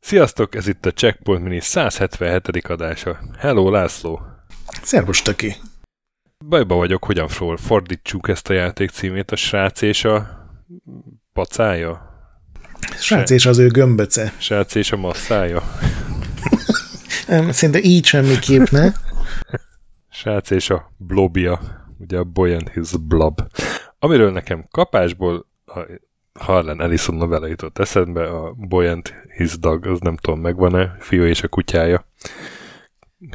Sziasztok, ez itt a Checkpoint Mini 177. adása. Hello, László! Szervus, Töki! Bajba vagyok, hogyan fordítsuk ezt a játék címét, a srác és a pacája? Srác és az ő gömböce. Srác és a masszája. Szinte így semmiképp, ne? Srác és a blobja, ugye a Boy and His Blob. Amiről nekem kapásból a Harlan Ellison novella jutott eszembe, a Boy and His Dog, az nem tudom, megvan-e, fiú és a kutyája.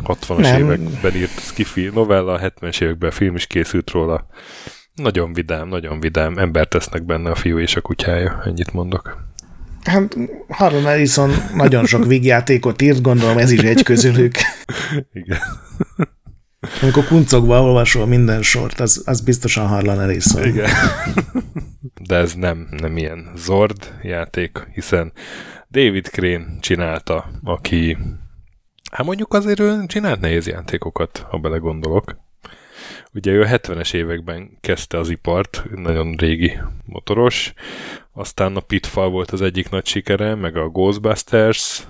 60-as nem. években írt skifi novella, 70-es években film is készült róla. Nagyon vidám, nagyon vidám. Embert tesznek benne a fiú és a kutyája, ennyit mondok. Hát Harlan Ellison nagyon sok vígjátékot írt, gondolom ez is egy közülük. Igen. Amikor kuncogva olvasol minden sort, az, az biztosan Harlan Ellison. Igen. De ez nem, nem ilyen Zord játék, hiszen David Crane csinálta, aki hát mondjuk azért ő csinált nehéz játékokat, ha belegondolok. Ugye ő a 70-es években kezdte az ipart, nagyon régi motoros, aztán a Pitfall volt az egyik nagy sikere, meg a Ghostbusters,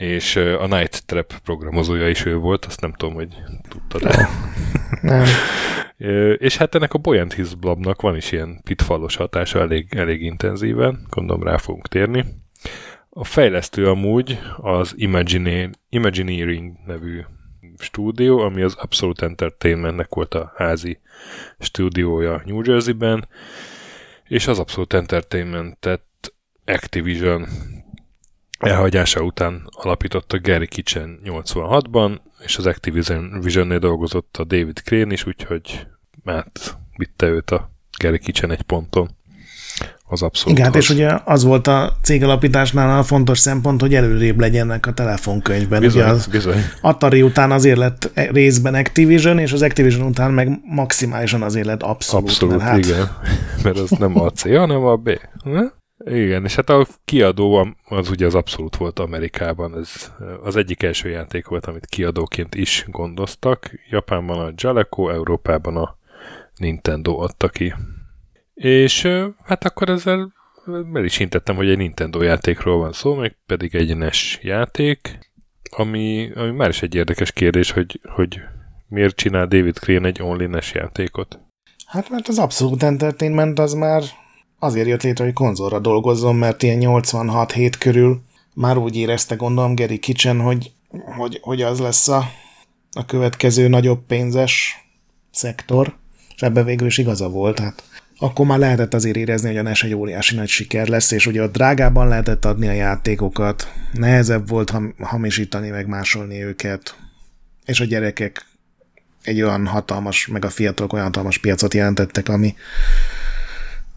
és a Night Trap programozója is ő volt, azt nem tudom, hogy tudtad -e. Nem. és hát ennek a Buoyant His Blobnak van is ilyen pitfallos hatása elég, elég intenzíven, gondolom rá fogunk térni. A fejlesztő amúgy az Imagineering nevű stúdió, ami az Absolute Entertainmentnek volt a házi stúdiója New Jersey-ben, és az Absolute Entertainment-et Activision elhagyása után alapította Gary Kitchen 86-ban, és az Activision-nél dolgozott a David Crane is, úgyhogy át vitte őt a Gary Kitchen egy ponton az abszolút. Igen, és ugye az volt a cég alapításnál a fontos szempont, hogy előrébb legyenek a telefonkönyvben. Bizony, ugye az bizony. Atari után azért lett részben Activision, és az Activision után meg maximálisan azért lett abszolút. Abszolút, mert hát... igen. Mert az nem a C, hanem a B. Igen, és hát a kiadó az ugye az abszolút volt Amerikában, ez az egyik első játék volt, amit kiadóként is gondoztak. Japánban a Jaleco, Európában a Nintendo adta ki. És hát akkor ezzel el is hintettem, hogy egy Nintendo játékról van szó, meg pedig egy NES játék, ami, ami már is egy érdekes kérdés, hogy, hogy miért csinál David Crane egy only NES játékot? Hát mert az Absolute Entertainment az már azért jött létre, hogy konzolra dolgozzon, mert ilyen 86-7 körül már úgy érezte, gondolom, Gary Kitchen, hogy, hogy, hogy az lesz a, a következő nagyobb pénzes szektor, és ebben végül is igaza volt. Hát akkor már lehetett azért érezni, hogy a NES egy óriási nagy siker lesz, és ugye ott drágában lehetett adni a játékokat, nehezebb volt ham- hamisítani, meg másolni őket, és a gyerekek egy olyan hatalmas, meg a fiatalok olyan hatalmas piacot jelentettek, ami,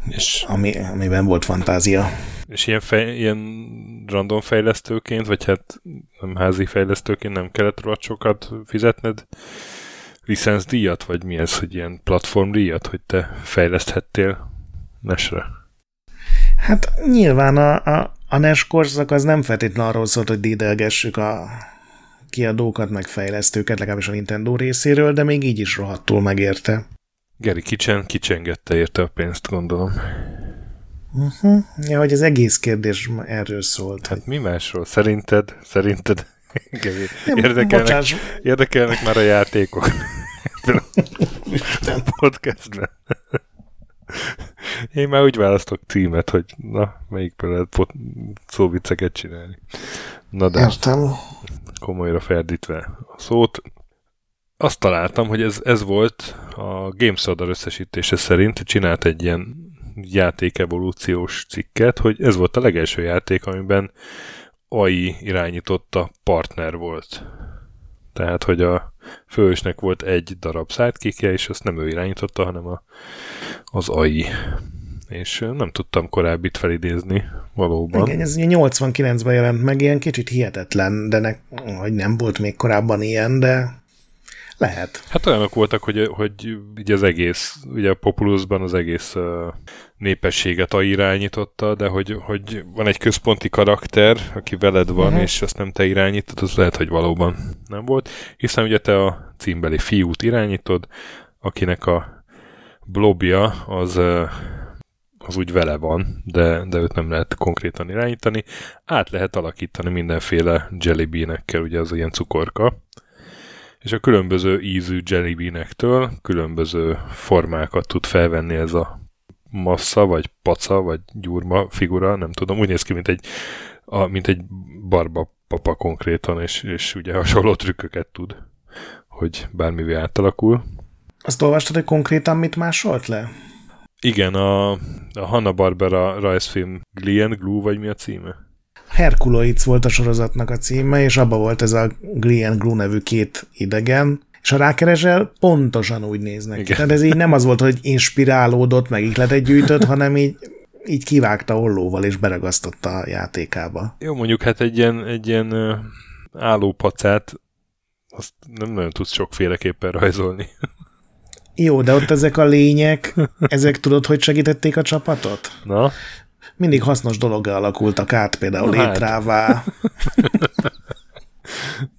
és ami, amiben volt fantázia. És ilyen, fej, ilyen random fejlesztőként, vagy hát nem házi fejlesztőként nem kellett róla sokat fizetned díjat, vagy mi ez, hogy ilyen díjat, hogy te fejleszthettél Nesre? Hát nyilván a, a, a NES korszak az nem feltétlenül arról szólt, hogy dédelgessük a kiadókat, meg fejlesztőket, legalábbis a Nintendo részéről, de még így is rohadtul megérte. Geri Kicsen kicsengette érte a pénzt, gondolom. Uh-huh. Ja, hogy az egész kérdés erről szólt. Hát mi másról? Szerinted? Szerinted? érdekelnek, érdekelnek már a játékok. a podcastben. Én már úgy választok címet, hogy na, melyikből lehet pot- szóvicceket csinálni. Na de, Értem. komolyra ferdítve a szót, azt találtam, hogy ez, ez volt a Games Radar összesítése szerint, csinált egy ilyen játékevolúciós cikket, hogy ez volt a legelső játék, amiben AI irányította partner volt. Tehát, hogy a főösnek volt egy darab sidekickje, és azt nem ő irányította, hanem a, az AI. És nem tudtam korábbit felidézni valóban. Igen, ez 89-ben jelent meg, ilyen kicsit hihetetlen, de ne, hogy nem volt még korábban ilyen, de Lehet. Hát olyanok voltak, hogy, hogy ugye az egész, ugye a Populusban az egész uh, népességet irányította, de hogy, hogy van egy központi karakter, aki veled van, uh-huh. és azt nem te irányítod, az lehet, hogy valóban nem volt, hiszen ugye te a címbeli fiút irányítod, akinek a blobja az uh, az úgy vele van, de, de őt nem lehet konkrétan irányítani. Át lehet alakítani mindenféle jellybeanekkel, ugye az ilyen cukorka, és a különböző ízű jellybeanektől különböző formákat tud felvenni ez a massza, vagy paca, vagy gyurma figura, nem tudom, úgy néz ki, mint egy, a, mint egy barba papa konkrétan, és, és ugye hasonló trükköket tud, hogy bármivé átalakul. Azt olvastad, hogy konkrétan mit másolt le? Igen, a, a Hanna-Barbera rajzfilm Glenn Glue, vagy mi a címe? Herkuloic volt a sorozatnak a címe, és abba volt ez a Glenn Glue nevű két idegen, és ha rákeresel, pontosan úgy néznek ki. Tehát ez így nem az volt, hogy inspirálódott, meg ihletet gyűjtött, hanem így, így kivágta ollóval, és beragasztotta a játékába. Jó, mondjuk hát egy ilyen, egy ilyen állópacát azt nem nagyon tudsz sokféleképpen rajzolni. Jó, de ott ezek a lények, ezek tudod, hogy segítették a csapatot? Na? Mindig hasznos dologgal alakultak át, például Na létrává. Hát.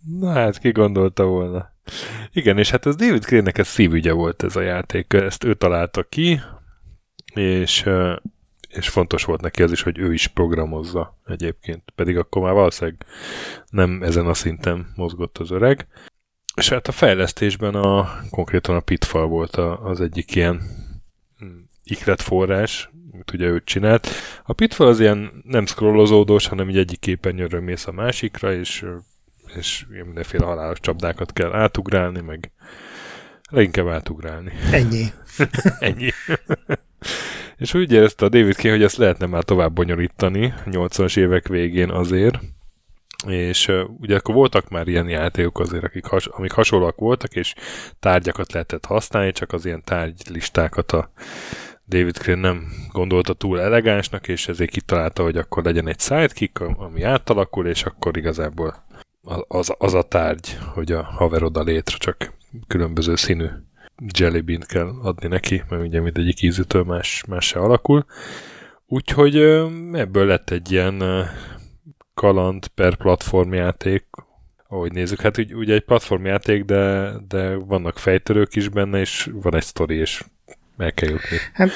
Na hát, ki gondolta volna. Igen, és hát ez David Crane-nek ez szívügye volt ez a játék. Ezt ő találta ki, és, és fontos volt neki az is, hogy ő is programozza egyébként. Pedig akkor már valószínűleg nem ezen a szinten mozgott az öreg. És hát a fejlesztésben a, konkrétan a Pitfall volt a, az egyik ilyen mm, iklet forrás, amit ugye őt csinált. A Pitfall az ilyen nem scrollozódós, hanem egy egyik képernyőről mész a másikra, és, és mindenféle halálos csapdákat kell átugrálni, meg leginkább átugrálni. Ennyi. Ennyi. és úgy érezte a David King, hogy ezt lehetne már tovább bonyolítani 80-as évek végén azért, és uh, ugye akkor voltak már ilyen játékok azért, akik has, amik hasonlóak voltak, és tárgyakat lehetett használni, csak az ilyen tárgylistákat a David Crane nem gondolta túl elegánsnak, és ezért kitalálta, hogy akkor legyen egy sidekick, ami átalakul, és akkor igazából az, az a tárgy, hogy a haver oda létre, csak különböző színű jellybean kell adni neki, mert ugye mindegyik ízűtől más, más se alakul. Úgyhogy ebből lett egy ilyen kaland per platformjáték, ahogy nézzük. Hát ugye egy platformjáték, de, de vannak fejtörők is benne, és van egy sztori, és meg kell jutni. Hát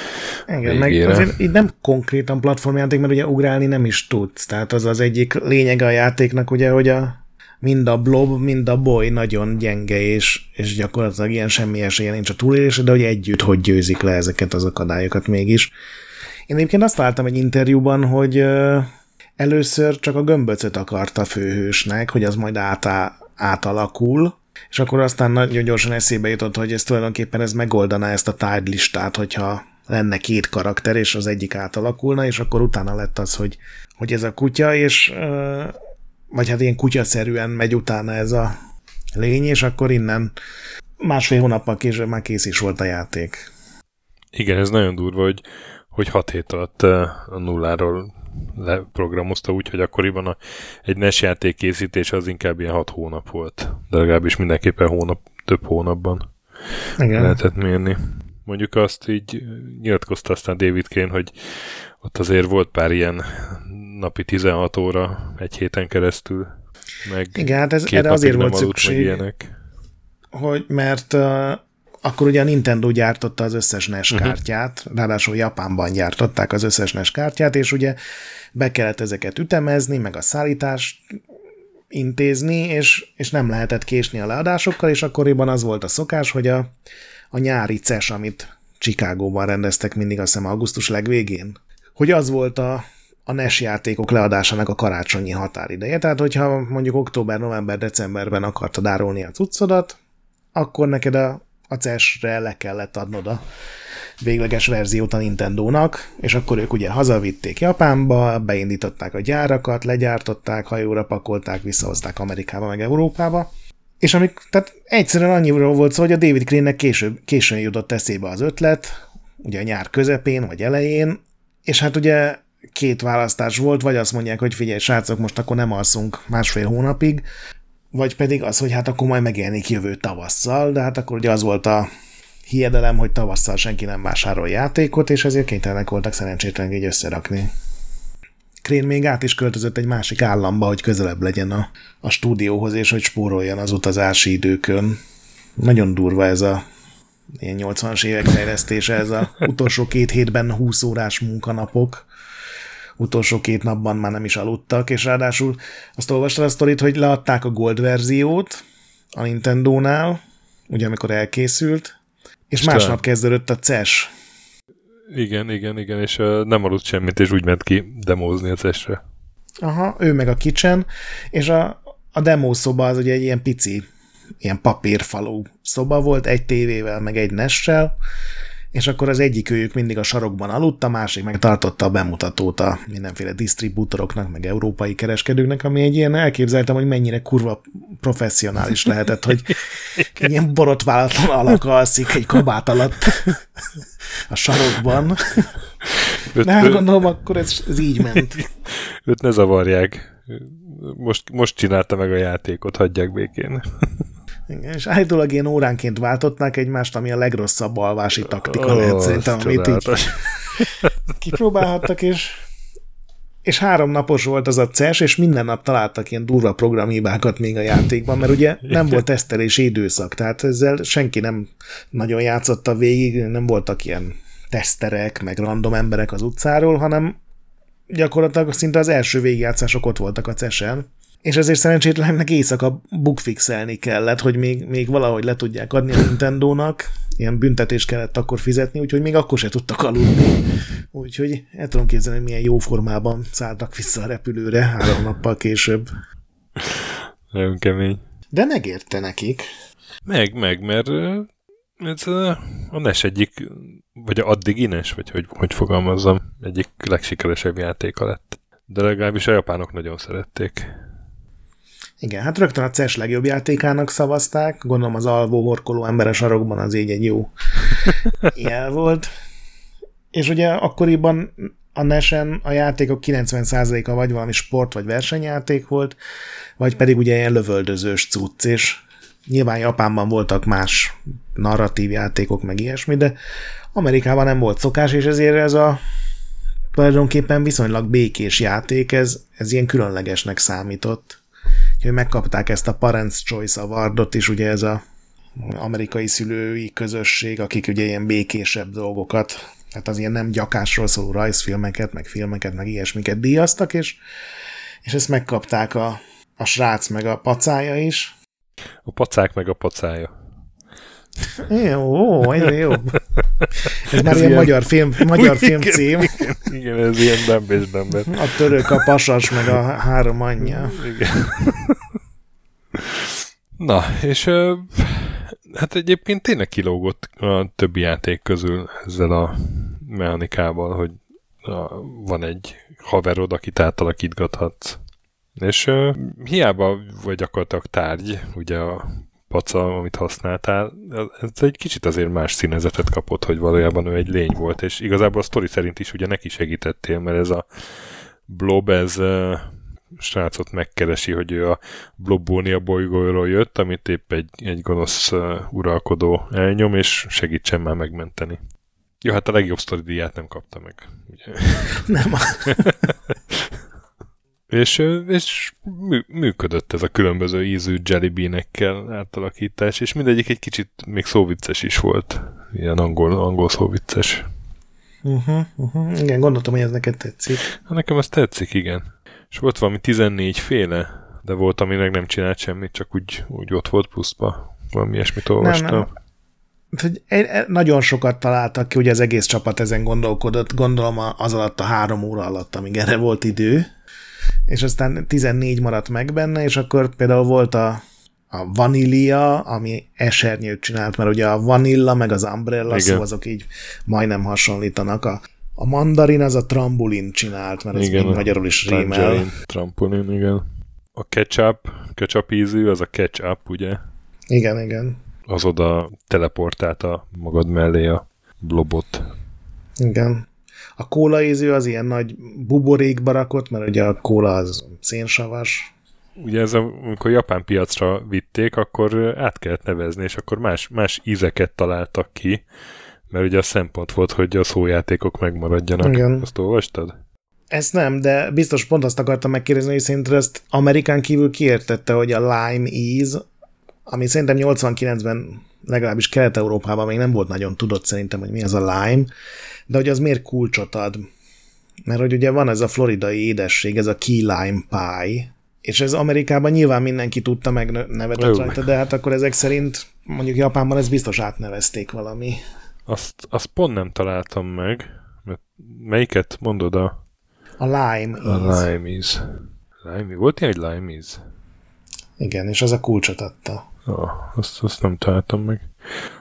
igen, meg azért így nem konkrétan platformjáték, mert ugye ugrálni nem is tudsz. Tehát az az egyik lényege a játéknak, ugye, hogy a, mind a blob, mind a boy nagyon gyenge, és, és gyakorlatilag ilyen semmi esélye nincs a túlélésre, de hogy együtt hogy győzik le ezeket az akadályokat mégis. Én egyébként azt találtam egy interjúban, hogy először csak a gömböcöt akarta főhősnek, hogy az majd átá, átalakul, és akkor aztán nagyon gyorsan eszébe jutott, hogy ez tulajdonképpen ez megoldaná ezt a tárgy listát, hogyha lenne két karakter, és az egyik átalakulna, és akkor utána lett az, hogy, hogy ez a kutya, és vagy hát ilyen kutyaszerűen megy utána ez a lény, és akkor innen másfél hónappal később már kész is volt a játék. Igen, ez nagyon durva, hogy, hogy hat hét alatt a nulláról leprogramozta úgy, hogy akkoriban a, egy NES játék készítés az inkább ilyen hat hónap volt. De legalábbis mindenképpen hónap, több hónapban Igen. lehetett mérni. Mondjuk azt így nyilatkozta aztán David Kane, hogy ott azért volt pár ilyen napi 16 óra egy héten keresztül, meg Igen, hát ez, erre azért volt szükség, ilyenek. hogy mert uh, akkor ugye a Nintendo gyártotta az összes NES uh-huh. kártyát, ráadásul Japánban gyártották az összes NES kártyát, és ugye be kellett ezeket ütemezni, meg a szállítást intézni, és, és nem lehetett késni a leadásokkal, és akkoriban az volt a szokás, hogy a, a nyári CES, amit Chicagóban rendeztek mindig, azt hiszem augusztus legvégén, hogy az volt a, a NES játékok leadásának a karácsonyi határideje. Tehát, hogyha mondjuk október, november, decemberben akartad árulni a cuccodat, akkor neked a a CES-re le kellett adnod a végleges verziót a Nintendo-nak, és akkor ők ugye hazavitték Japánba, beindították a gyárakat, legyártották, hajóra pakolták, visszahozták Amerikába meg Európába, és amik, tehát egyszerűen annyiról volt szó, hogy a David Crane-nek később, későn jutott eszébe az ötlet, ugye a nyár közepén vagy elején, és hát ugye két választás volt, vagy azt mondják, hogy figyelj, srácok, most akkor nem alszunk másfél hónapig, vagy pedig az, hogy hát akkor majd megjelenik jövő tavasszal, de hát akkor ugye az volt a hiedelem, hogy tavasszal senki nem vásárol játékot, és ezért kénytelenek voltak szerencsétlenek így összerakni. Crane még át is költözött egy másik államba, hogy közelebb legyen a, a stúdióhoz, és hogy spóroljon az utazási időkön. Nagyon durva ez a ilyen 80-as évek fejlesztése, ez a utolsó két hétben 20 órás munkanapok utolsó két napban már nem is aludtak, és ráadásul azt olvastad a sztorit, hogy leadták a Gold verziót a Nintendo-nál, ugye amikor elkészült, és Isten. másnap kezdődött a CES. Igen, igen, igen, és uh, nem aludt semmit, és úgy ment ki demózni a CES-re. Aha, ő meg a kicsen, és a, a demo szoba az ugye egy ilyen pici, ilyen papírfalú szoba volt, egy tévével, meg egy nessel, és akkor az egyik őjük mindig a sarokban aludt, a másik meg tartotta a bemutatót a mindenféle disztribútoroknak, meg európai kereskedőknek, ami egy ilyen elképzeltem, hogy mennyire kurva professzionális lehetett, hogy egy ilyen borotválatlan alak alszik egy kabát alatt a sarokban. Öt, De hát gondolom, akkor ez, ez így ment. Őt ne zavarják. Most, most csinálta meg a játékot, hagyják békén. Igen, és állítólag ilyen óránként váltották egymást, ami a legrosszabb alvási taktika oh, lehet szerintem, amit így kipróbálhattak, és és három napos volt az a CES, és minden nap találtak ilyen durva programhibákat még a játékban, mert ugye nem volt tesztelési időszak, tehát ezzel senki nem nagyon játszotta végig, nem voltak ilyen teszterek, meg random emberek az utcáról, hanem gyakorlatilag szinte az első végigjátszások ott voltak a CES-en, és ezért szerencsétlennek éjszaka bukfixelni kellett, hogy még, még valahogy le tudják adni a Nintendo-nak, ilyen büntetés kellett akkor fizetni, úgyhogy még akkor se tudtak aludni. Úgyhogy el tudom képzelni, hogy milyen jó formában szálltak vissza a repülőre három nappal később. Nagyon kemény. De megérte nekik. Meg, meg, mert ez a NES egyik, vagy addig ines, vagy hogy, hogy fogalmazzam, egyik legsikeresebb játéka lett. De legalábbis a japánok nagyon szerették. Igen, hát rögtön a CES legjobb játékának szavazták, gondolom az alvó horkoló ember a sarokban az így egy jó jel volt. És ugye akkoriban a Nesen a játékok 90%-a vagy valami sport vagy versenyjáték volt, vagy pedig ugye ilyen lövöldözős cucc, és nyilván Japánban voltak más narratív játékok, meg ilyesmi, de Amerikában nem volt szokás, és ezért ez a tulajdonképpen viszonylag békés játék, ez, ez ilyen különlegesnek számított. Úgyhogy megkapták ezt a Parents Choice Awardot is, ugye ez a amerikai szülői közösség, akik ugye ilyen békésebb dolgokat, tehát az ilyen nem gyakásról szóló rajzfilmeket, meg filmeket, meg ilyesmiket díjaztak, és, és ezt megkapták a, a srác meg a pacája is. A pacák meg a pacája. Jó, ez jó. Ez már ez ilyen, ilyen magyar film, magyar film cím. Igen, igen, ez ilyen bembés bember. A török, a pasas, meg a három anyja. Igen. Na, és hát egyébként tényleg kilógott a többi játék közül ezzel a mechanikával, hogy van egy haverod, akit átalakítgathatsz. És uh, hiába vagy gyakorlatilag tárgy, ugye a paca, amit használtál, ez egy kicsit azért más színezetet kapott, hogy valójában ő egy lény volt, és igazából a sztori szerint is ugye neki segítettél, mert ez a blob, ez uh, srácot megkeresi, hogy ő a Blobbónia bolygóról jött, amit épp egy, egy gonosz uh, uralkodó elnyom, és segítsen már megmenteni. Jó, hát a legjobb sztori díját nem kapta meg. Ugye? Nem. És, és mű, működött ez a különböző ízű jellybean-ekkel átalakítás, és mindegyik egy kicsit még szóvicces is volt. Ilyen angol, angol szóvicces. Uh-huh, uh-huh. Igen, gondoltam, hogy ez neked tetszik. Ha nekem az tetszik, igen. És volt valami 14 féle, de volt, ami meg nem csinált semmit, csak úgy, úgy ott volt pluszba. Valami ilyesmit olvastam. Nem, nem. Nagyon sokat találtak ki, ugye az egész csapat ezen gondolkodott, gondolom az alatt a három óra alatt, amíg erre volt idő, és aztán 14 maradt meg benne, és akkor például volt a, a vanília, ami esernyőt csinált, mert ugye a vanilla meg az umbrella Igen. szó azok így majdnem hasonlítanak. A, a mandarin az a trambulin csinált, mert igen, az magyarul is rímel. Trampulin, igen. A ketchup, ketchup ízű, az a ketchup, ugye? Igen, igen. Az oda teleportálta magad mellé a blobot. Igen. A kóla ízű az ilyen nagy buborékba rakott, mert ugye a kóla az szénsavas, ugye ez, amikor japán piacra vitték, akkor át kellett nevezni, és akkor más, más ízeket találtak ki, mert ugye a szempont volt, hogy a szójátékok megmaradjanak. Igen. Azt olvastad? Ezt nem, de biztos pont azt akartam megkérdezni, hogy szerinted ezt Amerikán kívül kiértette, hogy a lime íz, ami szerintem 89-ben legalábbis Kelet-Európában még nem volt nagyon tudott szerintem, hogy mi az a lime, de hogy az miért kulcsot ad. Mert hogy ugye van ez a floridai édesség, ez a key lime pie, és ez Amerikában nyilván mindenki tudta meg nevetett rajta, de hát akkor ezek szerint mondjuk Japánban ez biztos átnevezték valami. Azt, azt pont nem találtam meg, mert melyiket mondod a... A lime A lime is. Lime, volt egy lime is? Igen, és az a kulcsot adta. Ah, azt, azt nem találtam meg.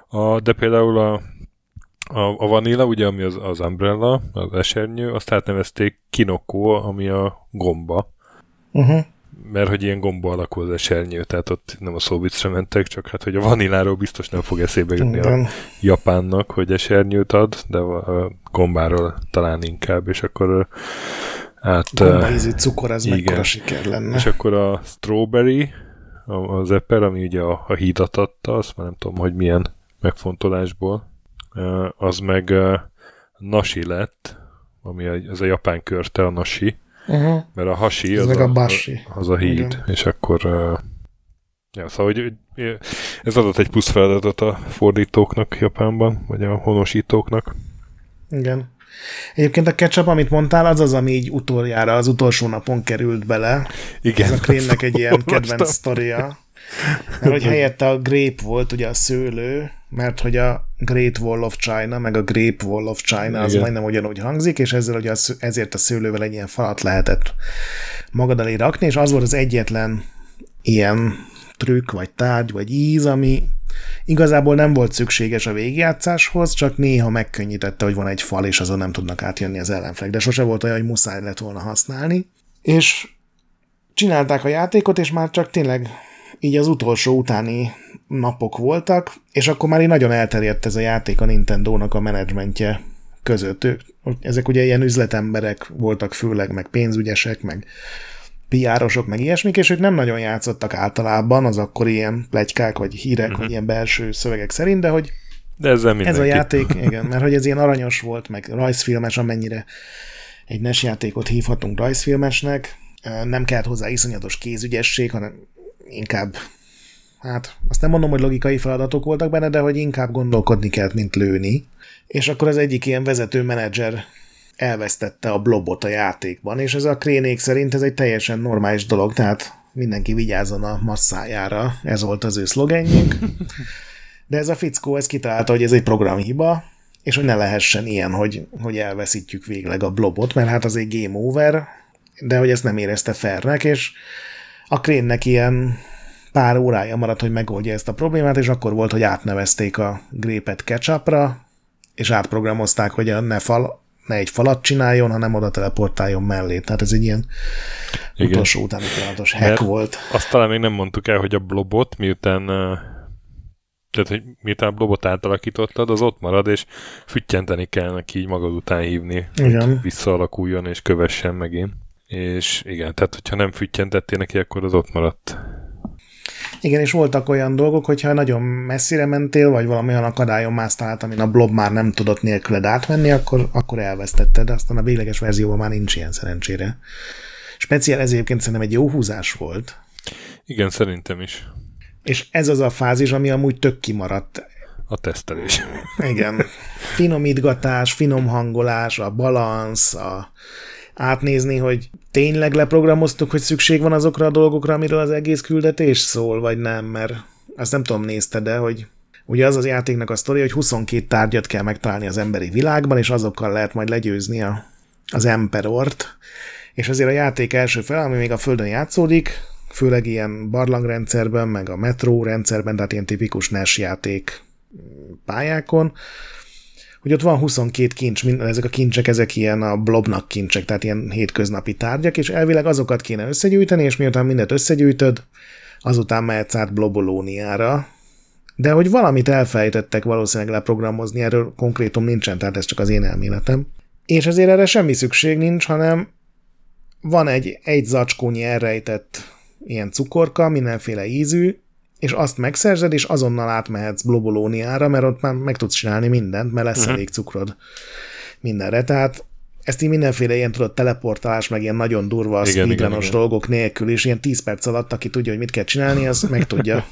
A, de például a, a, a vanilla, ugye, ami az, az umbrella, az esernyő, azt átnevezték kinokó, ami a gomba. Uh-huh mert hogy ilyen gomba alakú az esernyő, tehát ott nem a szóvicre mentek, csak hát, hogy a vaniláról biztos nem fog eszébe jutni Igen. a japánnak, hogy esernyőt ad, de a gombáról talán inkább, és akkor hát... Gombaízű cukor, ez igen. mekkora siker lenne. És akkor a strawberry, az epper, ami ugye a, a hídat adta, azt már nem tudom, hogy milyen megfontolásból, az meg nasi lett, ami az a japán körte, a nasi, Uh-huh. Mert a hasi az, a, a, bashi. az a híd, Igen. és akkor ja, szóval hogy, ez adott egy plusz feladatot a fordítóknak Japánban, vagy a honosítóknak. Igen. Egyébként a ketchup, amit mondtál, az az, ami így utoljára, az utolsó napon került bele. Igen. Ez a krémnek egy ilyen kedvenc sztoria. Mert hogy helyette a grape volt ugye a szőlő, mert hogy a Great Wall of China, meg a Grape Wall of China, az Igen. majdnem ugyanúgy hangzik, és ezzel ugye az, ezért a szőlővel egy ilyen falat lehetett magad elé rakni, és az volt az egyetlen ilyen trükk, vagy tárgy, vagy íz, ami igazából nem volt szükséges a végjátszáshoz, csak néha megkönnyítette, hogy van egy fal, és azon nem tudnak átjönni az ellenfelek, de sose volt olyan, hogy muszáj lett volna használni. És csinálták a játékot, és már csak tényleg így az utolsó utáni napok voltak, és akkor már így nagyon elterjedt ez a játék a Nintendo-nak a menedzsmentje között. Ők, ezek ugye ilyen üzletemberek voltak főleg, meg pénzügyesek, meg piárosok, meg ilyesmik, és ők nem nagyon játszottak általában az akkor ilyen plegykák, vagy hírek, uh-huh. vagy ilyen belső szövegek szerint, de hogy de ezzel ez a játék, igen, mert hogy ez ilyen aranyos volt, meg rajzfilmes, amennyire egy NES játékot hívhatunk rajzfilmesnek, nem kellett hozzá iszonyatos kézügyesség, hanem inkább, hát azt nem mondom, hogy logikai feladatok voltak benne, de hogy inkább gondolkodni kellett, mint lőni. És akkor az egyik ilyen vezető menedzser elvesztette a blobot a játékban, és ez a krénék szerint ez egy teljesen normális dolog, tehát mindenki vigyázzon a masszájára, ez volt az ő szlogenjük. De ez a fickó, ez kitalálta, hogy ez egy programhiba, és hogy ne lehessen ilyen, hogy, hogy elveszítjük végleg a blobot, mert hát az egy game over, de hogy ezt nem érezte fernek, és a krénnek ilyen pár órája maradt, hogy megoldja ezt a problémát, és akkor volt, hogy átnevezték a grépet ketchupra, és átprogramozták, hogy a ne, fal, ne egy falat csináljon, hanem oda teleportáljon mellé. Tehát ez egy ilyen Igen. utolsó utáni pillanatos hack volt. Azt talán még nem mondtuk el, hogy a blobot, miután tehát, hogy miután a blobot átalakítottad, az ott marad, és füttyenteni kell neki így magad után hívni, Igen. visszaalakuljon és kövessen megint. És igen, tehát hogyha nem füttyentettél neki, akkor az ott maradt. Igen, és voltak olyan dolgok, hogyha nagyon messzire mentél, vagy valami olyan akadályon másztál át, amin a blob már nem tudott nélküled átmenni, akkor, akkor elvesztetted, de aztán a végleges verzióban már nincs ilyen szerencsére. Speciál ez egyébként szerintem egy jó húzás volt. Igen, szerintem is. És ez az a fázis, ami amúgy tök kimaradt. A tesztelés. Igen. Finomítgatás, finom hangolás, a balansz, a átnézni, hogy tényleg leprogramoztuk, hogy szükség van azokra a dolgokra, amiről az egész küldetés szól, vagy nem, mert azt nem tudom, nézte, de hogy ugye az az játéknak a sztori, hogy 22 tárgyat kell megtalálni az emberi világban, és azokkal lehet majd legyőzni a, az Emperort, és azért a játék első fel, ami még a Földön játszódik, főleg ilyen barlangrendszerben, meg a metró rendszerben, tehát ilyen tipikus NES játék pályákon, hogy ott van 22 kincs, ezek a kincsek, ezek ilyen a blobnak kincsek, tehát ilyen hétköznapi tárgyak, és elvileg azokat kéne összegyűjteni, és miután mindet összegyűjtöd, azután mehetsz át blobolóniára, de hogy valamit elfejtettek valószínűleg leprogramozni, erről konkrétum nincsen, tehát ez csak az én elméletem. És ezért erre semmi szükség nincs, hanem van egy egy zacskónyi elrejtett ilyen cukorka, mindenféle ízű, és azt megszerzed, és azonnal átmehetsz blobolóniára, mert ott már meg tudsz csinálni mindent, mert lesz uh-huh. elég cukrod mindenre. Tehát ezt így mindenféle ilyen tudod, teleportálás, meg ilyen nagyon durva speedrunos dolgok nélkül, és ilyen 10 perc alatt, aki tudja, hogy mit kell csinálni, az meg tudja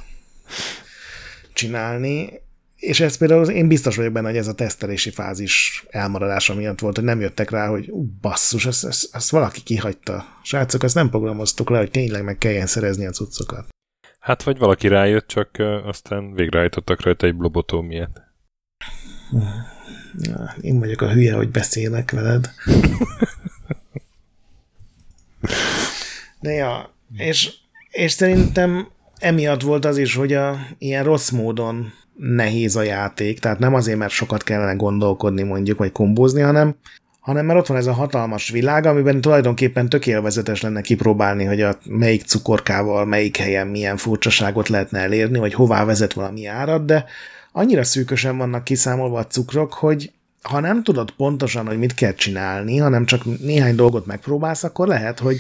csinálni. És ez például én biztos vagyok benne, hogy ez a tesztelési fázis elmaradása miatt volt, hogy nem jöttek rá, hogy ú, basszus, ezt, ezt, ezt valaki kihagyta. Srácok, ezt nem programoztuk le, hogy tényleg meg kelljen szerezni a cuccokat. Hát vagy valaki rájött, csak aztán végrehajtottak rajta egy blobotómiát. Én vagyok a hülye, hogy beszélek veled. De ja, és, és szerintem emiatt volt az is, hogy a ilyen rossz módon nehéz a játék, tehát nem azért, mert sokat kellene gondolkodni mondjuk, vagy kombózni, hanem, hanem mert ott van ez a hatalmas világ, amiben tulajdonképpen tök élvezetes lenne kipróbálni, hogy a melyik cukorkával, melyik helyen milyen furcsaságot lehetne elérni, vagy hová vezet valami árat, de annyira szűkösen vannak kiszámolva a cukrok, hogy ha nem tudod pontosan, hogy mit kell csinálni, hanem csak néhány dolgot megpróbálsz, akkor lehet, hogy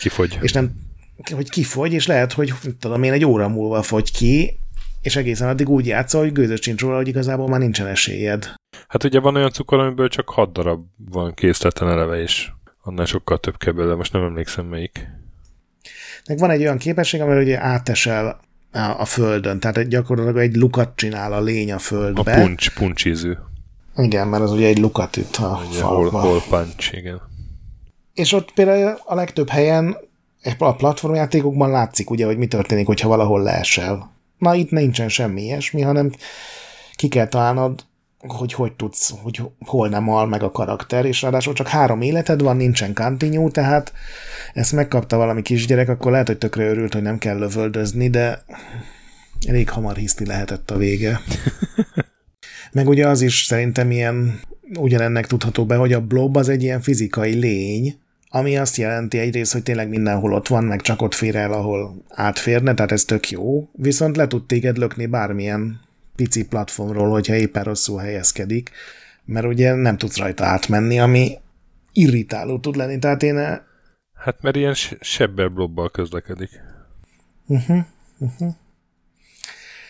kifogy. És nem, hogy kifogy, és lehet, hogy tudom én, egy óra múlva fogy ki, és egészen addig úgy játszol, hogy gőzös sincs róla, hogy igazából már nincsen esélyed. Hát ugye van olyan cukor, amiből csak 6 darab van készleten eleve, és annál sokkal több kell belőle, most nem emlékszem melyik. Meg van egy olyan képesség, amivel ugye átesel a földön, tehát gyakorlatilag egy lukat csinál a lény a földbe. A puncs, puncsízű. Igen, mert az ugye egy lukat üt a ugye, hol, hol punch, igen. És ott például a legtöbb helyen a platformjátékokban látszik ugye, hogy mi történik, hogyha valahol leesel. Na itt nincsen semmi ilyesmi, hanem ki kell találnod, hogy hogy tudsz, hogy hol nem al meg a karakter, és ráadásul csak három életed van, nincsen continue, tehát ezt megkapta valami kisgyerek, akkor lehet, hogy tökre örült, hogy nem kell lövöldözni, de elég hamar hiszti lehetett a vége. Meg ugye az is szerintem ilyen ugyanennek tudható be, hogy a blob az egy ilyen fizikai lény, ami azt jelenti egyrészt, hogy tényleg mindenhol ott van, meg csak ott fér el, ahol átférne, tehát ez tök jó, viszont le tud téged lökni bármilyen pici platformról, hogyha éppen rosszul helyezkedik, mert ugye nem tudsz rajta átmenni, ami irritáló tud lenni, tehát én... Hát mert ilyen sebbel blobbal közlekedik. Uh-huh, uh-huh.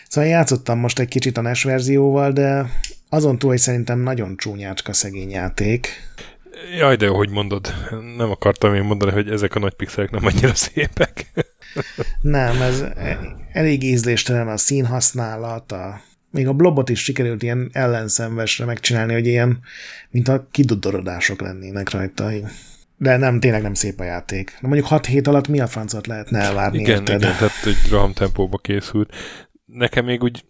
Szóval játszottam most egy kicsit a NES verzióval, de azon túl, hogy szerintem nagyon csúnyácska szegény játék. Jaj, de jó, hogy mondod. Nem akartam én mondani, hogy ezek a nagy pixelek nem annyira szépek. nem, ez elég ízléstelen a színhasználat, a, még a blobot is sikerült ilyen ellenszenvesre megcsinálni, hogy ilyen, mint a kidudorodások lennének rajta. De nem, tényleg nem szép a játék. De mondjuk 6 hét alatt mi a francot lehetne elvárni? Igen, érted? igen tehát egy roham tempóba készült nekem még úgy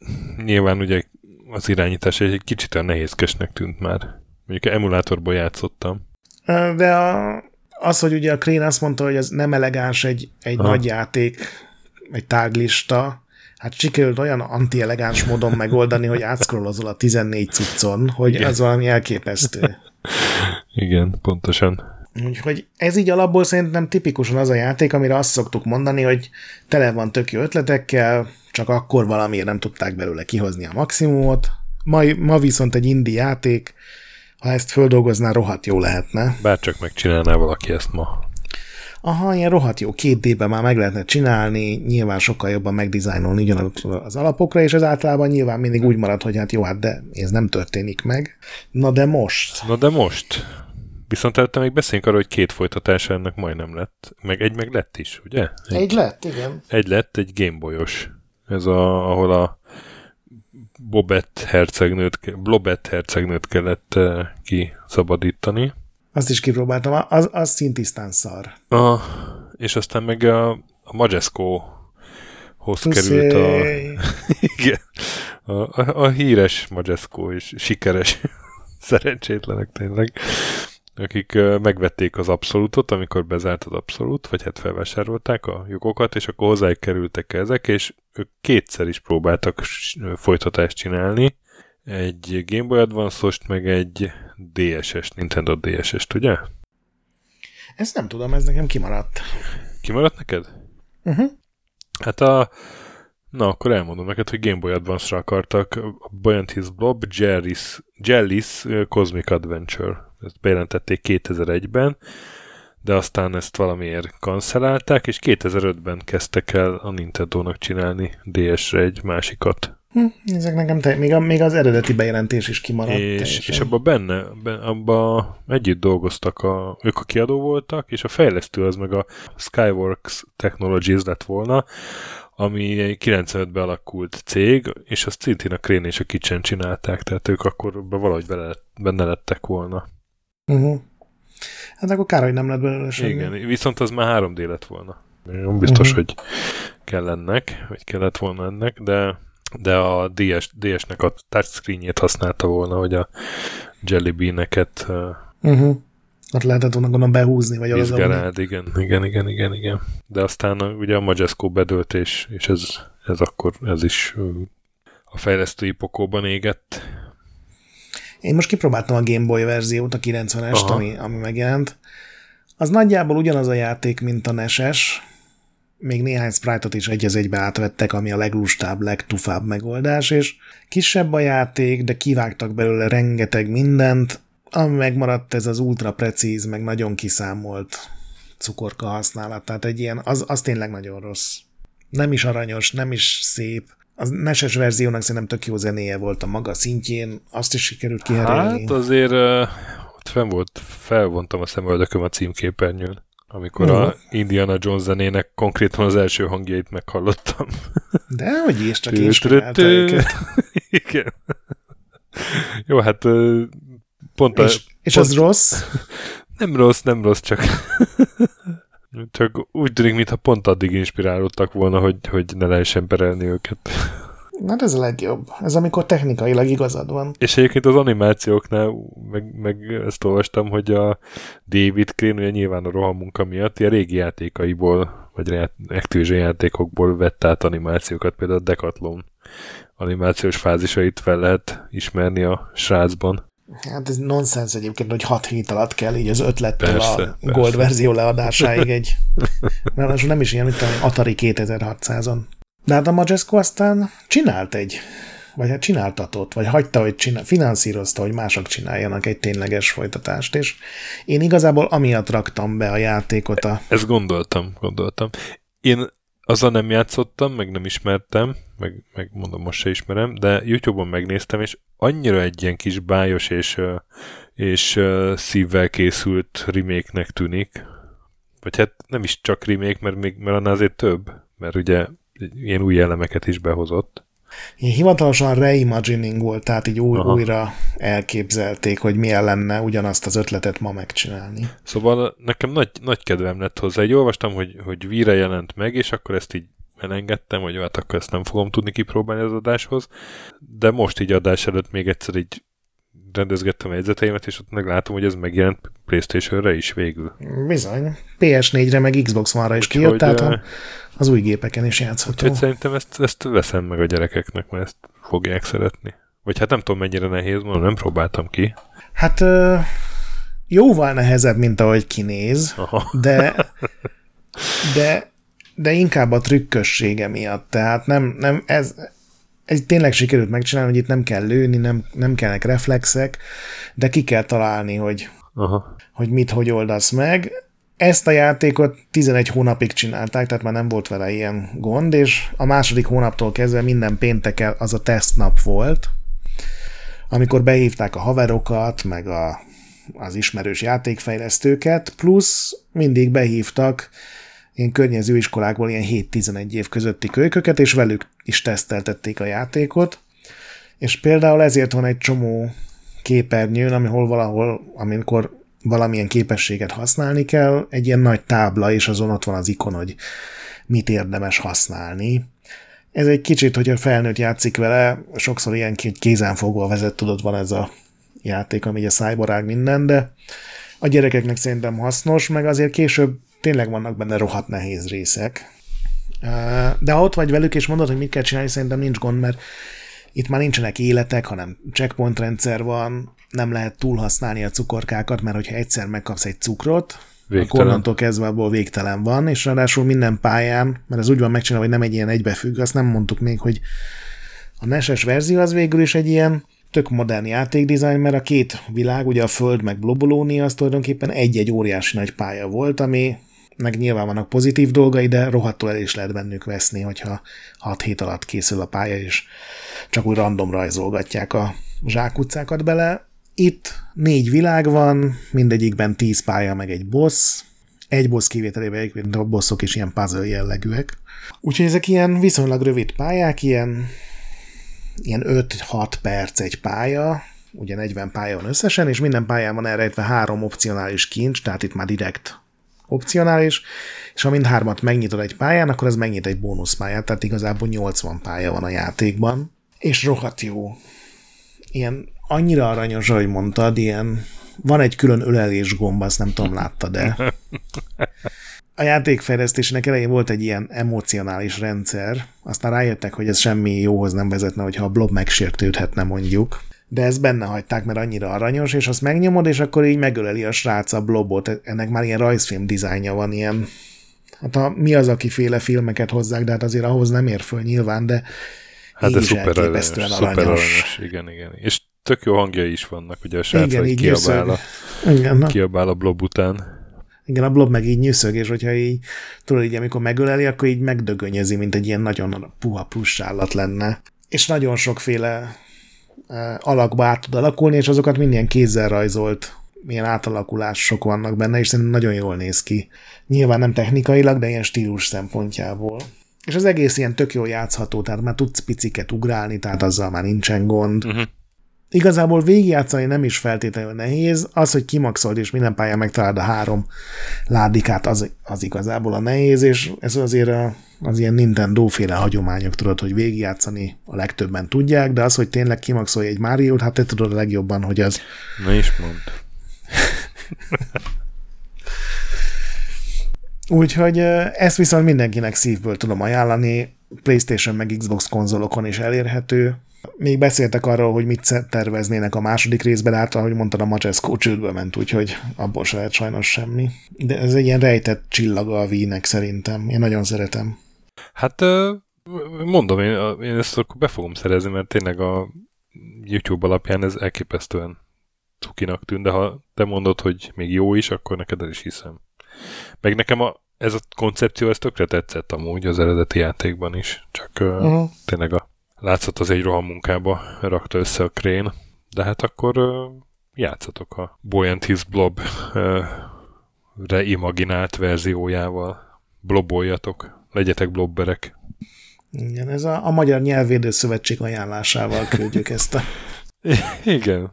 nyilván ugye az irányítás egy kicsit olyan nehézkesnek tűnt már. Mondjuk emulátorból játszottam. De a, az, hogy ugye a Crane azt mondta, hogy ez nem elegáns egy, egy nagy játék, egy táglista, hát sikerült olyan anti-elegáns módon megoldani, hogy átszkrolozol a 14 cuccon, hogy Igen. ez valami elképesztő. Igen, pontosan. Úgyhogy ez így alapból szerintem tipikusan az a játék, amire azt szoktuk mondani, hogy tele van tök jó ötletekkel, csak akkor valamiért nem tudták belőle kihozni a maximumot. Ma, ma viszont egy indi játék, ha ezt földolgozná, rohadt jó lehetne. Bárcsak megcsinálná valaki ezt ma. Aha, ilyen rohadt jó, két d már meg lehetne csinálni, nyilván sokkal jobban megdizájnolni ugyanaz az alapokra, és ez általában nyilván mindig úgy marad, hogy hát jó, hát de ez nem történik meg. Na de most? Na de most? Viszont előtte még beszéljünk arról, hogy két folytatása ennek majdnem lett. Meg egy meg lett is, ugye? Egy, egy lett, igen. Egy lett, egy Gameboyos. Ez a, ahol a Bobett hercegnőt, Blobett hercegnőt kellett uh, kiszabadítani. Azt is kipróbáltam, az, az szintisztán szar. A, és aztán meg a, a Majesco hoz került a, igen, a, a, a híres Majesco és sikeres szerencsétlenek tényleg akik megvették az abszolútot, amikor bezárt az abszolút, vagy hát felvásárolták a jogokat, és akkor hozzájuk kerültek ezek, és ők kétszer is próbáltak folytatást csinálni, egy Game Boy Advance-ost, meg egy DSS, Nintendo DSS-t, ugye? Ezt nem tudom, ez nekem kimaradt. Kimaradt neked? Uh-huh. Hát a... Na, akkor elmondom neked, hogy Game Boy Advance-ra akartak a Buoyant His Blob, Jelly's, Jelly's Cosmic Adventure ezt bejelentették 2001-ben, de aztán ezt valamiért kancelálták, és 2005-ben kezdtek el a Nintendo-nak csinálni DS-re egy másikat. Hm, ezek nekem te, még, a, még az eredeti bejelentés is kimaradt. És, és abban benne, abban együtt dolgoztak, a, ők a kiadó voltak, és a fejlesztő az meg a Skyworks Technologies lett volna, ami 95-ben alakult cég, és azt szintén a Crane és a Kitchen csinálták, tehát ők akkor valahogy bele, benne lettek volna. Uh-huh. Hát akkor kár, hogy nem lett belőle semmi. Igen, viszont az már 3D lett volna. Nem biztos, uh-huh. hogy kell ennek, vagy kellett volna ennek, de de a DS, DS-nek a touchscreenjét használta volna, hogy a Jelly Bean-eket uh-huh. Ott lehetett volna gondolom behúzni, vagy az igen, igen, igen, igen, igen. De aztán ugye a Majesco bedőlt, és, és ez, ez akkor, ez is a fejlesztői pokóban égett. Én most kipróbáltam a Game Boy verziót, a 90-est, ami, ami megjelent. Az nagyjából ugyanaz a játék, mint a NES-es, még néhány sprite-ot is egy egybe átvettek, ami a leglustább, legtufább megoldás, és kisebb a játék, de kivágtak belőle rengeteg mindent, ami megmaradt, ez az ultra precíz, meg nagyon kiszámolt cukorka használat, tehát egy ilyen, az, az tényleg nagyon rossz. Nem is aranyos, nem is szép. Az neses verziónak szerintem tök jó zenéje volt a maga szintjén, azt is sikerült kiherélni. Hát azért uh, ott fenn volt, felvontam a szemöldököm a címképernyőn amikor uh-huh. a Indiana Jones zenének konkrétan az első hangjait meghallottam. De hogy is, csak inspirálta őket. Igen. Jó, hát pont És, a, és pont, az rossz? Nem rossz, nem rossz, csak csak úgy tűnik, mintha pont addig inspirálódtak volna, hogy, hogy ne lehessen perelni őket. Na, ez a legjobb. Ez amikor technikailag igazad van. És egyébként az animációknál, meg, meg ezt olvastam, hogy a David Crane ugye nyilván a rohamunka miatt a régi játékaiból, vagy Activision játékokból vett át animációkat, például a Decathlon animációs fázisait fel lehet ismerni a srácban. Hát ez nonsens egyébként, hogy 6 hét alatt kell így az ötlettől persze, a persze. Gold verzió leadásáig egy... Mert nem is ilyen, mint a Atari 2600-on. De hát a Majesco aztán csinált egy, vagy hát csináltatott, vagy hagyta, hogy csinál, finanszírozta, hogy mások csináljanak egy tényleges folytatást, és én igazából amiatt raktam be a játékot a... Ezt gondoltam, gondoltam. Én azzal nem játszottam, meg nem ismertem, meg, meg mondom, most se ismerem, de YouTube-on megnéztem, és annyira egy ilyen kis bájos és, és szívvel készült remake-nek tűnik, vagy hát nem is csak remake, mert, még, mert annál azért több, mert ugye ilyen új elemeket is behozott. Hivatalosan reimagining volt, tehát így új, újra elképzelték, hogy milyen lenne ugyanazt az ötletet ma megcsinálni. Szóval nekem nagy, nagy kedvem lett hozzá. Egy olvastam, hogy, hogy víre jelent meg, és akkor ezt így elengedtem, hogy hát akkor ezt nem fogom tudni kipróbálni az adáshoz, de most így adás előtt még egyszer így rendezgettem a jegyzeteimet, és ott meglátom, hogy ez megjelent Playstation-re is végül. Bizony. PS4-re, meg Xbox One-ra is kijött, tehát a, az új gépeken is játszható. Úgyhogy szerintem ezt, ezt veszem meg a gyerekeknek, mert ezt fogják szeretni. Vagy hát nem tudom, mennyire nehéz, mondom, nem próbáltam ki. Hát jóval nehezebb, mint ahogy kinéz, Aha. de de de inkább a trükkössége miatt. Tehát nem, nem ez, ez tényleg sikerült megcsinálni, hogy itt nem kell lőni, nem, nem kellnek reflexek, de ki kell találni, hogy, Aha. hogy mit, hogy oldasz meg. Ezt a játékot 11 hónapig csinálták, tehát már nem volt vele ilyen gond, és a második hónaptól kezdve minden pénteken az a tesztnap volt, amikor behívták a haverokat, meg a, az ismerős játékfejlesztőket, plusz mindig behívtak ilyen környező iskolákból ilyen 7-11 év közötti kölyköket, és velük is teszteltették a játékot. És például ezért van egy csomó képernyőn, amihol valahol, amikor valamilyen képességet használni kell, egy ilyen nagy tábla, és azon ott van az ikon, hogy mit érdemes használni. Ez egy kicsit, hogyha felnőtt játszik vele, sokszor ilyen kézenfogva vezet, tudod, van ez a játék, ami a szájbarág minden, de a gyerekeknek szerintem hasznos, meg azért később tényleg vannak benne rohadt nehéz részek. De ha ott vagy velük, és mondod, hogy mit kell csinálni, szerintem nincs gond, mert itt már nincsenek életek, hanem checkpoint rendszer van, nem lehet túlhasználni a cukorkákat, mert hogyha egyszer megkapsz egy cukrot, végtelen. akkor onnantól kezdve abból végtelen van, és ráadásul minden pályán, mert ez úgy van megcsinálva, hogy nem egy ilyen egybefügg, azt nem mondtuk még, hogy a neses verzió az végül is egy ilyen tök modern játékdizájn, mert a két világ, ugye a Föld meg Blobolónia, az tulajdonképpen egy-egy óriási nagy pálya volt, ami meg nyilván vannak pozitív dolgai, de rohadtul el is lehet bennük veszni, hogyha 6 hét alatt készül a pálya, és csak úgy random rajzolgatják a zsákutcákat bele. Itt négy világ van, mindegyikben 10 pálya, meg egy boss, egy boss kivételével egyébként a bosszok is ilyen puzzle jellegűek. Úgyhogy ezek ilyen viszonylag rövid pályák, ilyen, ilyen 5-6 perc egy pálya, ugye 40 pálya van összesen, és minden pályán van elrejtve három opcionális kincs, tehát itt már direkt opcionális, és ha mindhármat megnyitod egy pályán, akkor ez megnyit egy bónuszpályát, tehát igazából 80 pálya van a játékban, és rohadt jó. Ilyen annyira aranyos, ahogy mondtad, ilyen van egy külön ölelés gomb, azt nem tudom, látta, de a játékfejlesztésnek elején volt egy ilyen emocionális rendszer, aztán rájöttek, hogy ez semmi jóhoz nem vezetne, hogyha a blob megsértődhetne mondjuk, de ezt benne hagyták, mert annyira aranyos, és azt megnyomod, és akkor így megöleli a srác a blobot. Ennek már ilyen rajzfilm dizájnja van, ilyen hát a, mi az, aki féle filmeket hozzák, de hát azért ahhoz nem ér föl nyilván, de Hát ez szuper aranyos, szuper aranyos. Igen, igen. És tök jó hangjai is vannak, ugye a srác, igen, így kiabál, a, igen, kiabál a blob után. Igen, a blob meg így nyűszög, és hogyha így, tudod, így amikor megöleli, akkor így megdögönyezi, mint egy ilyen nagyon puha plusz állat lenne. És nagyon sokféle alakba át tud alakulni, és azokat minden kézzel rajzolt milyen átalakulások vannak benne, és szerintem nagyon jól néz ki. Nyilván nem technikailag, de ilyen stílus szempontjából. És az egész ilyen tök jól játszható, tehát már tudsz piciket ugrálni, tehát azzal már nincsen gond. Uh-huh. Igazából végigjátszani nem is feltétlenül nehéz, az, hogy kimaxold és minden pályán megtalálod a három ládikát, az, az igazából a nehéz, és ez azért a, az ilyen Nintendo-féle hagyományok, tudod, hogy végigjátszani a legtöbben tudják, de az, hogy tényleg kimaxolj egy Mario-t, hát te tudod a legjobban, hogy az... Ne is mond. Úgyhogy ezt viszont mindenkinek szívből tudom ajánlani, PlayStation meg Xbox konzolokon is elérhető, még beszéltek arról, hogy mit terveznének a második részben, hát ahogy mondtad, a Macesco csődbe ment, úgyhogy abból se lehet sajnos semmi. De ez egy ilyen rejtett csillaga a vínek szerintem. Én nagyon szeretem. Hát mondom, én, én ezt akkor be fogom szerezni, mert tényleg a YouTube alapján ez elképesztően cukinak tűnt, de ha te mondod, hogy még jó is, akkor neked el is hiszem. Meg nekem a, ez a koncepció, ez tökre tetszett amúgy az eredeti játékban is, csak uh-huh. tényleg a látszott az egy roham munkába rakta össze a krén, de hát akkor játszatok a Buoyant His Blob reimaginált verziójával. Bloboljatok, legyetek blobberek. Igen, ez a, a Magyar Nyelvédő Szövetség ajánlásával küldjük ezt a... Igen,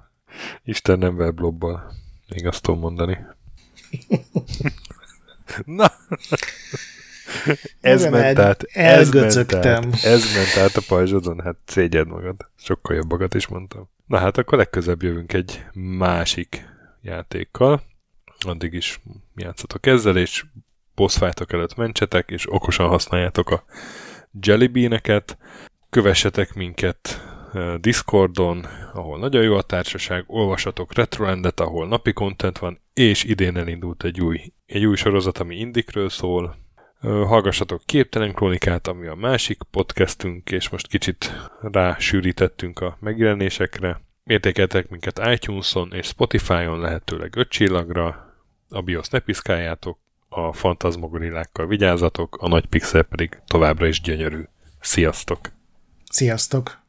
Isten nem blobbal. Még azt tudom mondani. Na! Ez ment át, ez ment át, ez ment át a pajzsodon, hát szégyed magad. Sokkal jobbakat is mondtam. Na hát akkor legközebb jövünk egy másik játékkal. Addig is játszatok ezzel, és boss előtt mentsetek, és okosan használjátok a jellybeaneket. Kövessetek minket Discordon, ahol nagyon jó a társaság, olvasatok Retroendet, ahol napi content van, és idén elindult egy új, egy új sorozat, ami Indikről szól, Hallgassatok Képtelen Krónikát, ami a másik podcastünk, és most kicsit rásűrítettünk a megjelenésekre. Értékeltek minket iTunes-on és Spotify-on lehetőleg 5 csillagra, a BIOS ne piszkáljátok, a fantazmogorillákkal vigyázzatok, a nagy pixel pedig továbbra is gyönyörű. Sziasztok! Sziasztok!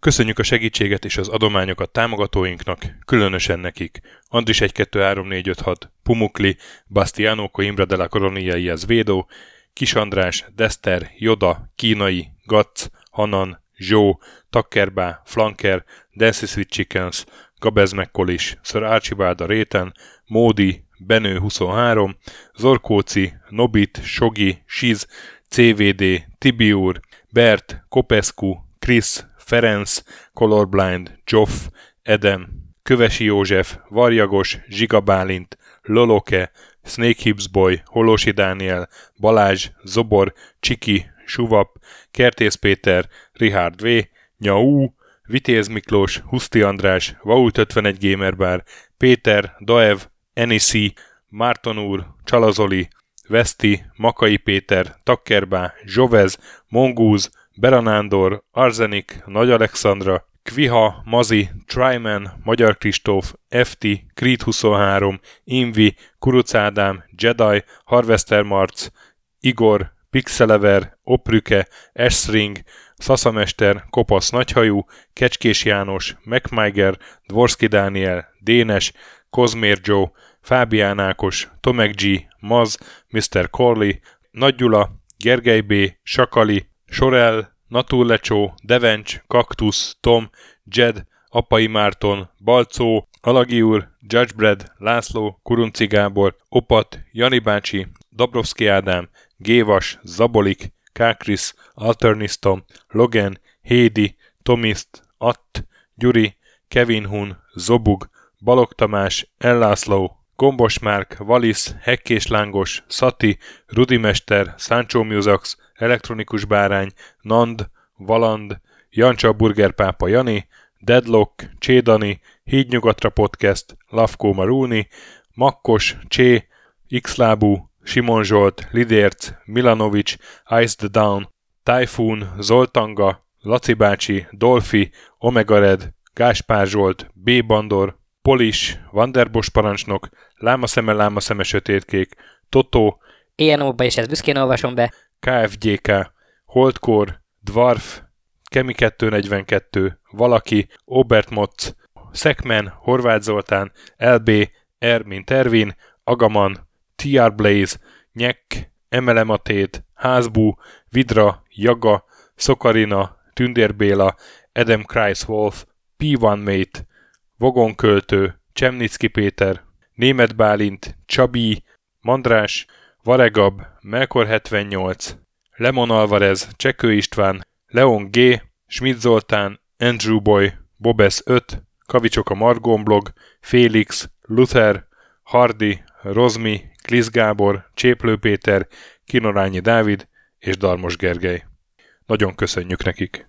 Köszönjük a segítséget és az adományokat támogatóinknak, különösen nekik. Andris 123456, Pumukli, Bastiano Coimbra de la Coronia Védó, Kis András, Dester, Joda, Kínai, Gatz, Hanan, Zsó, Takkerbá, Flanker, Dancy Sweet Chickens, Gabez Mekkolis, Sir Archibald a Réten, Módi, Benő 23, Zorkóci, Nobit, Sogi, Siz, CVD, Tibiur, Bert, Kopescu, Krisz, Ferenc, Colorblind, Joff, Edem, Kövesi József, Varjagos, Zsigabálint, Loloke, Snake Hips Boy, Holosi Dániel, Balázs, Zobor, Csiki, Suvap, Kertész Péter, Richard V, Nyau, Vitéz Miklós, Huszti András, Vault 51 Gamerbar, Péter, Daev, Enisi, Márton úr, Csalazoli, Veszti, Makai Péter, Takkerbá, Zsovez, Mongúz, Beranándor, Arzenik, Nagy Alexandra, Kviha, Mazi, Tryman, Magyar Kristóf, FT, Creed 23, Invi, Kuruc Ádám, Jedi, Harvester Marc, Igor, Pixelever, Oprüke, Esring, Szaszamester, Kopasz Nagyhajú, Kecskés János, MacMiger, Dvorski Dániel, Dénes, Kozmér Joe, Fábián Ákos, Tomek G, Maz, Mr. Corley, Nagy Gyula, Gergely B, Sakali, Sorel, Naturlecsó, Devencs, Kaktusz, Tom, Jed, Apai Márton, Balcó, Alagi úr, Judgebred, László, Kurunci Gábor, Opat, Jani bácsi, Dabrowski Ádám, Gévas, Zabolik, Kákris, Alternisztom, Logan, Hédi, Tomiszt, Att, Gyuri, Kevin Hun, Zobug, Balog Tamás, Ellászló, Gombos Márk, Valisz, Hekkés Lángos, Szati, Rudimester, Sancho Musax, Elektronikus Bárány, Nand, Valand, Jancsa Burgerpápa Jani, Deadlock, Csédani, Hídnyugatra Podcast, Lavkó Marulni, Makkos, Csé, Xlábú, Simon Zsolt, Lidérc, Milanovic, Ice the Down, Typhoon, Zoltanga, Laci bácsi, Dolfi, Omega Red, Gáspár Zsolt, B. Bandor, Polis, Vanderbos parancsnok, Lámaszeme, Lámaszeme sötétkék, Totó, ENO-ba is ezt büszkén olvasom be. KFGK, Holdkor, Dwarf, Kemi 242, Valaki, Obert Motz, Szekmen, Horváth Zoltán, LB, R mint Ervin, Agaman, TR Blaze, Nyek, Emelematét, Házbú, Vidra, Jaga, Szokarina, Tündérbéla, Adam Kreiswolf, P1 Mate, Vogonköltő, Csemnicki Péter, Német Bálint, Csabi, Mandrás, Varegab, Melkor 78, Lemon Alvarez, Csekő István, Leon G, Schmidt Zoltán, Andrew Boy, Bobes 5, Kavicsok a Margon blog, Félix, Luther, Hardy, Rozmi, Klisz Gábor, Cséplő Péter, Kinorányi Dávid és Darmos Gergely. Nagyon köszönjük nekik!